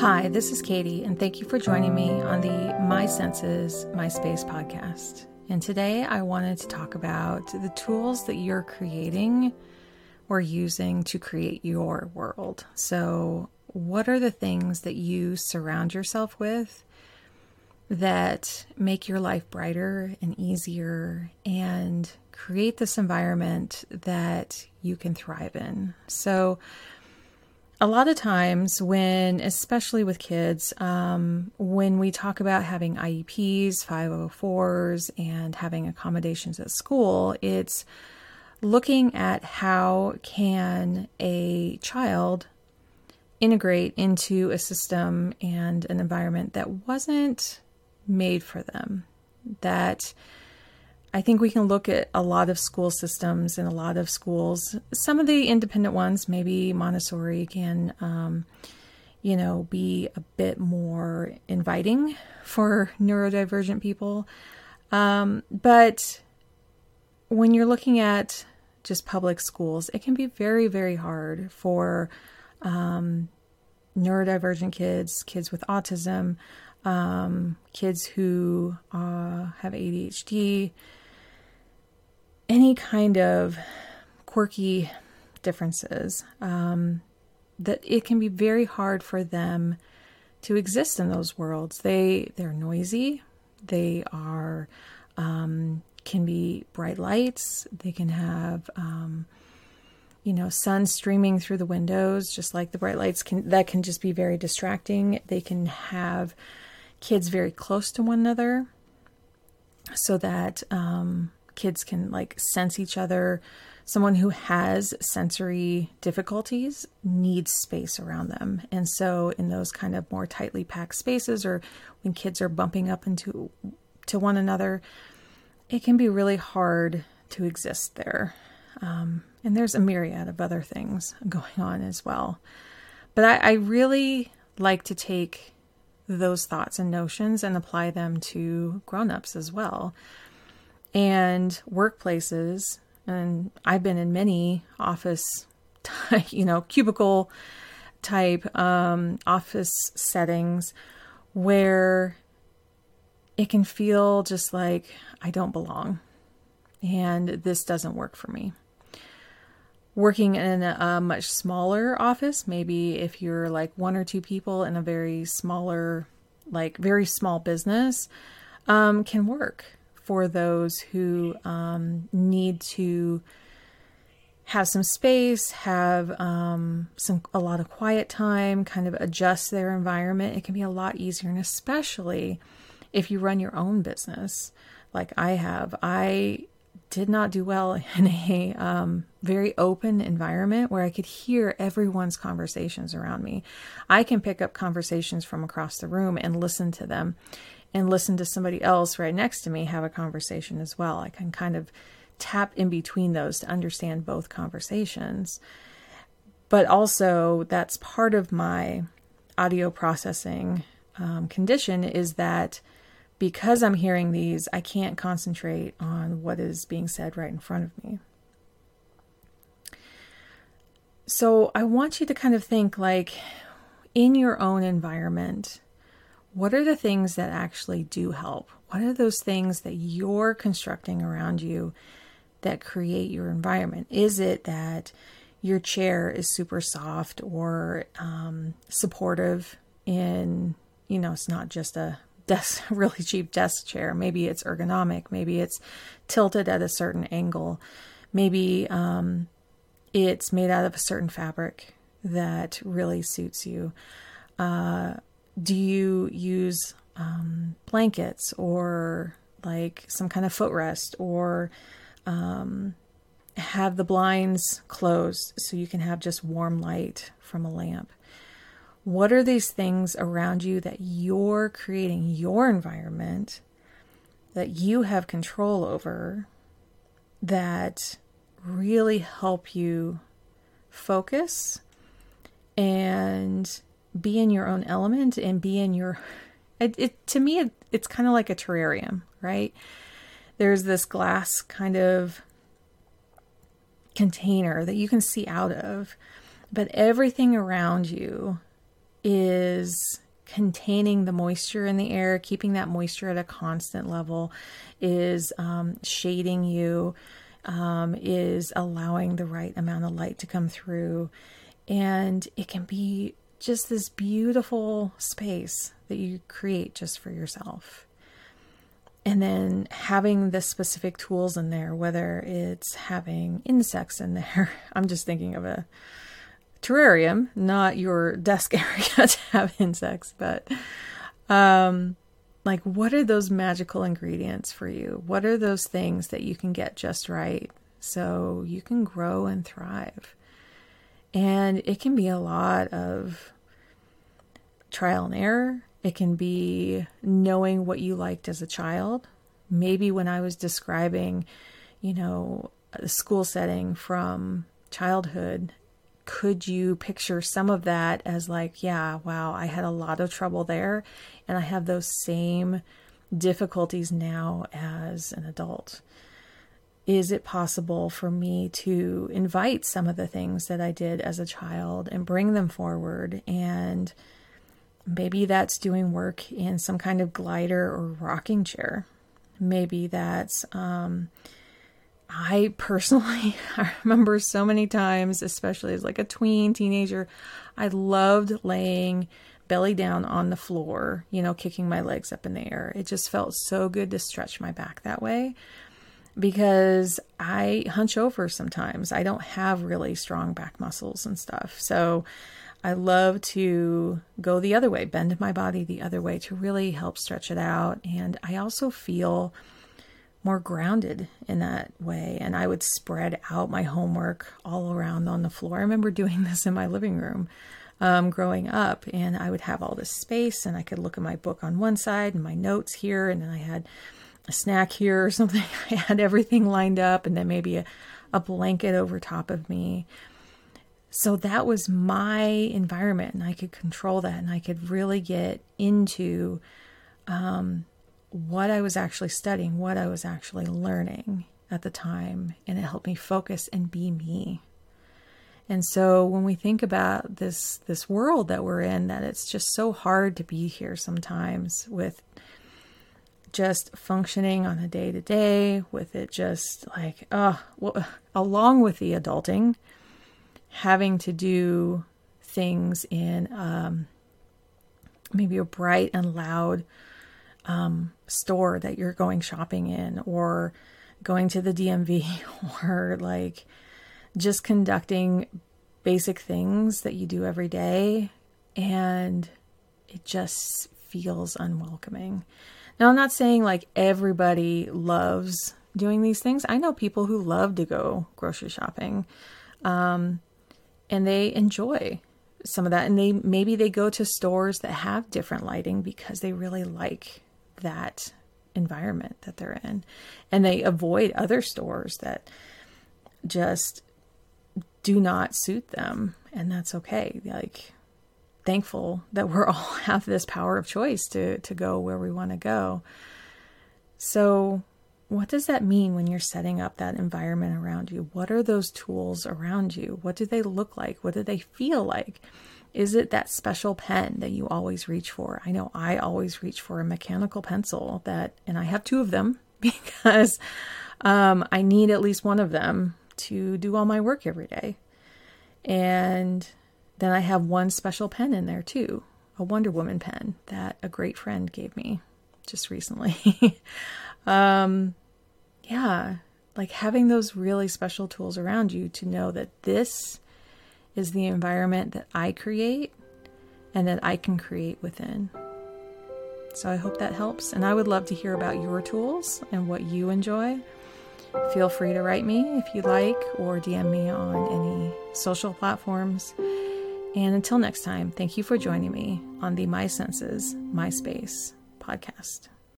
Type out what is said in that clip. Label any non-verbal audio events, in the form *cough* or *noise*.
Hi, this is Katie, and thank you for joining me on the My Senses, My Space podcast. And today I wanted to talk about the tools that you're creating or using to create your world. So, what are the things that you surround yourself with that make your life brighter and easier and create this environment that you can thrive in? So, a lot of times when especially with kids um, when we talk about having ieps 504s and having accommodations at school it's looking at how can a child integrate into a system and an environment that wasn't made for them that I think we can look at a lot of school systems and a lot of schools. Some of the independent ones, maybe Montessori, can, um, you know, be a bit more inviting for neurodivergent people. Um, but when you're looking at just public schools, it can be very, very hard for um, neurodivergent kids, kids with autism, um, kids who uh, have ADHD any kind of quirky differences, um, that it can be very hard for them to exist in those worlds. They they're noisy. They are um, can be bright lights. They can have um, you know sun streaming through the windows, just like the bright lights can. That can just be very distracting. They can have kids very close to one another, so that um, kids can like sense each other. Someone who has sensory difficulties needs space around them. And so in those kind of more tightly packed spaces or when kids are bumping up into to one another, it can be really hard to exist there. Um, and there's a myriad of other things going on as well. But I, I really like to take those thoughts and notions and apply them to grown-ups as well and workplaces and I've been in many office *laughs* you know cubicle type um, office settings where it can feel just like I don't belong and this doesn't work for me. Working in a much smaller office, maybe if you're like one or two people in a very smaller, like very small business, um, can work for those who um, need to have some space, have um, some a lot of quiet time, kind of adjust their environment. It can be a lot easier, and especially if you run your own business, like I have. I did not do well *laughs* in a um, very open environment where I could hear everyone's conversations around me. I can pick up conversations from across the room and listen to them and listen to somebody else right next to me have a conversation as well. I can kind of tap in between those to understand both conversations. But also, that's part of my audio processing um, condition is that because I'm hearing these, I can't concentrate on what is being said right in front of me. So I want you to kind of think like in your own environment, what are the things that actually do help? What are those things that you're constructing around you that create your environment? Is it that your chair is super soft or um, supportive in, you know, it's not just a *laughs* desk, really cheap desk chair. Maybe it's ergonomic. Maybe it's tilted at a certain angle. Maybe um, it's made out of a certain fabric that really suits you. Uh, do you use um, blankets or like some kind of footrest or um, have the blinds closed so you can have just warm light from a lamp? What are these things around you that you're creating your environment that you have control over that really help you focus and be in your own element and be in your it, it to me it, it's kind of like a terrarium right there's this glass kind of container that you can see out of but everything around you is containing the moisture in the air, keeping that moisture at a constant level, is um, shading you, um, is allowing the right amount of light to come through. And it can be just this beautiful space that you create just for yourself. And then having the specific tools in there, whether it's having insects in there, *laughs* I'm just thinking of a terrarium, not your desk *laughs* area to have insects, but um, like what are those magical ingredients for you? What are those things that you can get just right so you can grow and thrive? And it can be a lot of trial and error. It can be knowing what you liked as a child. Maybe when I was describing, you know, a school setting from childhood could you picture some of that as like, yeah, wow, I had a lot of trouble there and I have those same difficulties now as an adult? Is it possible for me to invite some of the things that I did as a child and bring them forward? And maybe that's doing work in some kind of glider or rocking chair. Maybe that's um, I personally, *laughs* I remember so many times, especially as like a tween teenager, I loved laying belly down on the floor, you know, kicking my legs up in the air. It just felt so good to stretch my back that way because I hunch over sometimes. I don't have really strong back muscles and stuff. So I love to go the other way, bend my body the other way to really help stretch it out. And I also feel more grounded in that way. And I would spread out my homework all around on the floor. I remember doing *laughs* this in my living room um, growing up, and I would have all this space, and I could look at my book on one side and my notes here, and then I had a snack here or *laughs* something. I had everything lined up, and then maybe a, a blanket over top of me. So that was my environment, and I could control that, and I could really get into um, what I was actually studying, what I was actually learning at the time, and it helped me focus and be me. And so when we think about this this world that we're in, that it's just so hard to be here sometimes with just functioning on a day to day, with it just like, oh, well, along with the adulting, having to do things in um, maybe a bright and loud um, store that you're going shopping in or going to the DMV *laughs* or like just conducting basic things that you do every day and it just feels unwelcoming. Now, I'm not saying like everybody loves doing these things. I know people who love to go grocery shopping um, and they enjoy some of that. And they maybe they go to stores that have different lighting because they really like that environment that they're in. And they avoid other stores that just do not suit them. And that's okay. Like, thankful that we're *laughs* all have this power of choice to, to go where we want to go. So, what does that mean when you're setting up that environment around you? What are those tools around you? What do they look like? What do they feel like? Is it that special pen that you always reach for? I know I always reach for a mechanical pencil that, and I have two of them *laughs* because um, I need at least one of them to do all my work every day. And then I have one special pen in there too, a Wonder Woman pen that a great friend gave me just recently. *laughs* um, yeah, like having those really special tools around you to know that this is the environment that I create and that I can create within. So I hope that helps. And I would love to hear about your tools and what you enjoy. Feel free to write me if you like or DM me on any social platforms. And until next time, thank you for joining me on the My Senses, My Space podcast.